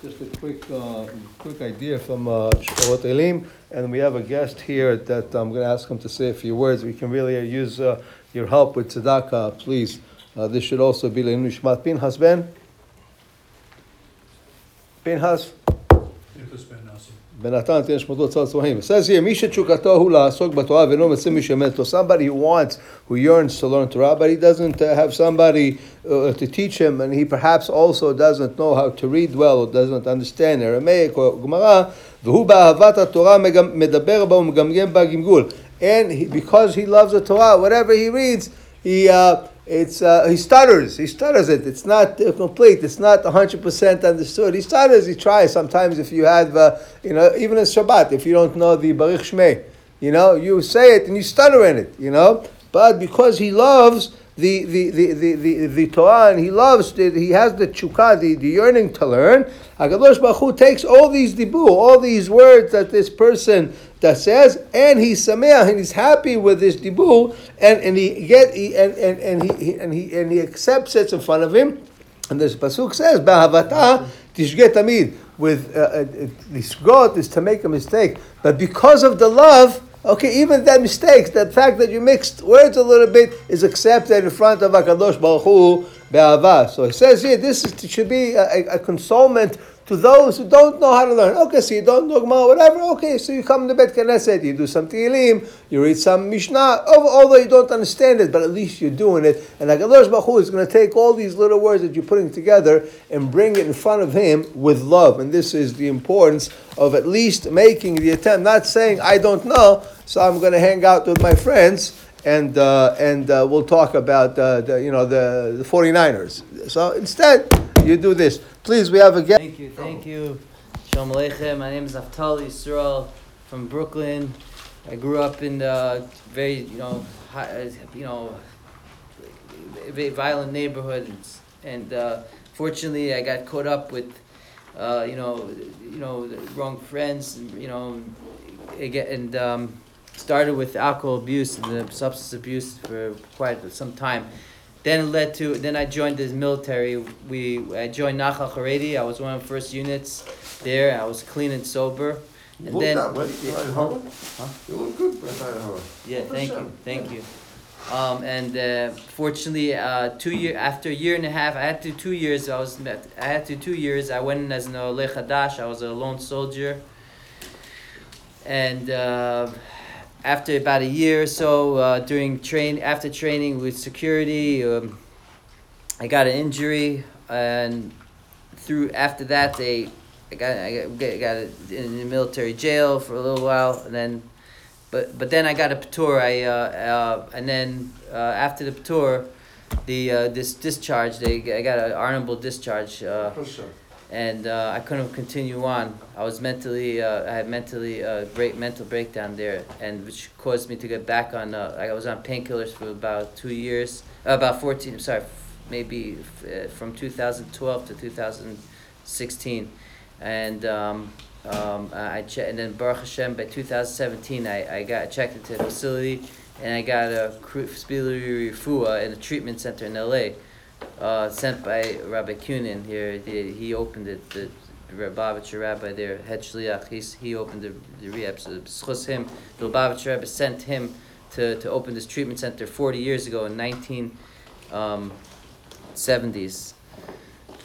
Just a quick, uh, quick idea from uh, Shavuot Elim, and we have a guest here that I'm going to ask him to say a few words. We can really uh, use uh, your help with tzedakah, please. Uh, this should also be Leinu Shmat Pinhas Ben. Pinhas. Pinhas Ben Nassim. Says here, Misha Chukato Hu La'asok B'Torah V'No Metzim Somebody who wants, who yearns to learn Torah, but he doesn't uh, have somebody uh, to teach him, and he perhaps also doesn't know how to read well, or doesn't understand Aramaic or Gemara, And he, because he loves the Torah, whatever he reads, he... Uh, it's uh, he stutters. He stutters it. It's not uh, complete. It's not hundred percent understood. He stutters. He tries. Sometimes, if you have, uh, you know, even in Shabbat, if you don't know the Baruch Shmei, you know, you say it and you stutter in it. You know, but because he loves the the, the, the, the, the Torah and he loves the, he has the chukah, the, the yearning to learn. Hakadosh Baruch Hu takes all these dibu, all these words that this person that says, and he's sameach, and he's happy with this dibu, and, and he get he, and, and, and he and he and he accepts it in front of him. And this pasuk says, "Ba'havata tishget tamid." With uh, uh, this God is to make a mistake, but because of the love, okay, even that mistake, that fact that you mixed words a little bit, is accepted in front of Hakadosh Baruch Hu be'ava. So it says here, this is, should be a, a, a consolement to those who don't know how to learn. Okay, so you don't know Gemara, whatever. Okay, so you come to Bet Knesset, you do some Tehillim, you read some Mishnah, although you don't understand it, but at least you're doing it. And Hakadosh Baruch Hu is going to take all these little words that you're putting together and bring it in front of Him with love. And this is the importance of at least making the attempt, not saying I don't know, so I'm going to hang out with my friends and uh, and uh, we'll talk about uh, the you know the, the 49ers. So instead, you do this. Please, we have a guest. Thank you, thank you. Shalom Aleichem. My name is Naftali Yisrael from Brooklyn. I grew up in the very, you know, high, you know, very violent neighborhoods, and uh, fortunately, I got caught up with, uh, you know, you know, wrong friends, you know, and um, started with alcohol abuse and substance abuse for quite some time then it led to then I joined the military. We I joined Nachal Haredi. I was one of the first units there. I was clean and sober. And you then that way. Yeah, huh? huh? You look good, Yeah, thank you, thank you. Um, and uh, fortunately, uh, two year after a year and a half, I had to two years. I was met. I had to two years. I went in as an Oleh Hadash. I was a lone soldier, and. Uh, after about a year or so, uh, during train after training with security, um, I got an injury, and through after that they, I got I got, got in the military jail for a little while, and then, but but then I got a tour. I uh, uh, and then uh, after the tour, the uh, this discharge they I got an honorable discharge. Uh, and uh, I couldn't continue on. I was mentally, uh, I had mentally uh, great mental breakdown there, and which caused me to get back on. Uh, I was on painkillers for about two years, uh, about fourteen. Sorry, maybe uh, from two thousand twelve to two thousand sixteen, and. Um, um, I che- and then Baruch Hashem by 2017 I, I got checked into a facility and I got a speedy refuah in a treatment center in LA uh, sent by Rabbi Cunin here. He, he opened it. The Lubavitcher rabbi there, shliach. He's, he opened the the rehab. So him, the Lubavitcher rabbi sent him to, to open this treatment center 40 years ago in 1970s. Um,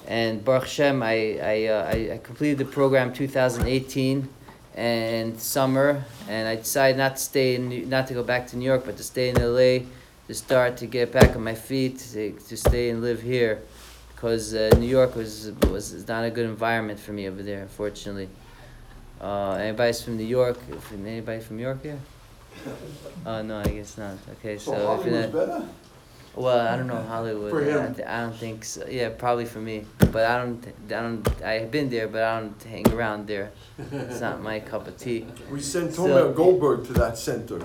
and Baruch Shem, I, I, uh, I, I completed the program 2018 and summer, and I decided not to stay in, not to go back to New York, but to stay in LA to start to get back on my feet, to, to stay and live here, because uh, New York was was not a good environment for me over there, unfortunately. Uh, anybody's from New York? Anybody from New York here? Oh no, I guess not. Okay, so, so if you're better. Well, I don't know Hollywood. For him. I, th- I don't think so. Yeah, probably for me. But I don't. I don't. I've been there, but I don't hang around there. It's not my cup of tea. We sent Tomer so, Goldberg to that center.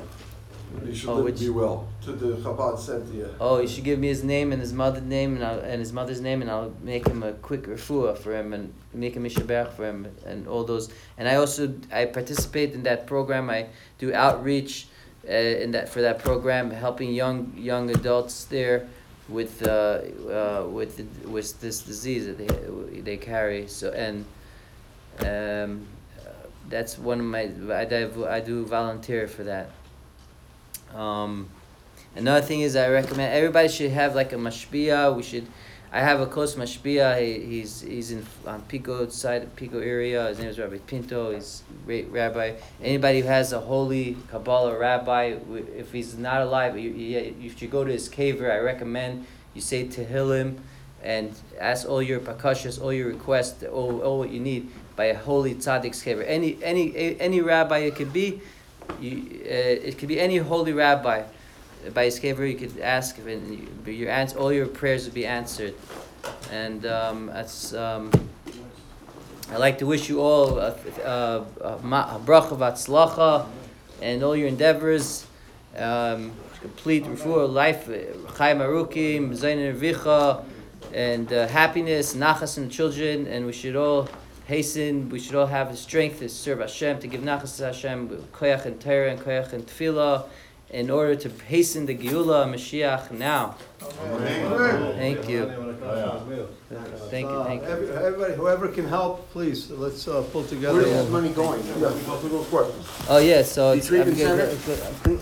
He should oh, live, be well to the Chabad Center. Oh, you should give me his name and his mother's name and, I'll, and his mother's name, and I'll make him a quick refuah for him and make him a mishabach for him and all those. And I also I participate in that program. I do outreach uh, in that for that program, helping young young adults there with uh, uh, with with this disease that they they carry. So and Um, that's one of my I do, I do volunteer for that. Um, another thing is I recommend everybody should have like a mashpia. We should. I have a close mashpia. He, he's he's in on Pico side Pico area. His name is Rabbi Pinto. He's rabbi. Anybody who has a holy Kabbalah rabbi, if he's not alive, you, you, should go to his kever. I recommend you say Tehillim and ask all your pakashas, all your requests, all, all what you need by a holy tzaddik's kever. Any any any rabbi it could be, you, uh, it could be any holy rabbi. By his kever, you could ask, and you- your ans- all your prayers would be answered. And um, that's um, I'd like to wish you all a, a, a, ma- bracha v'atzlacha and all your endeavors. Um, complete refuah life, uh, chayim arukim, zayin vicha, and uh, happiness, nachas the children, and we should all hasten. We should all have the strength to serve Hashem, to give nachas to Hashem, koyach and Torah and koyach and tefillah, in order to hasten the geula of Mashiach now. Thank you. Thank you. Uh, Thank you. every- Everybody, whoever can help, please, let's uh, pull together. Where is this money going? Yeah, to those questions. Oh yeah, so it's, I'm center? good- good-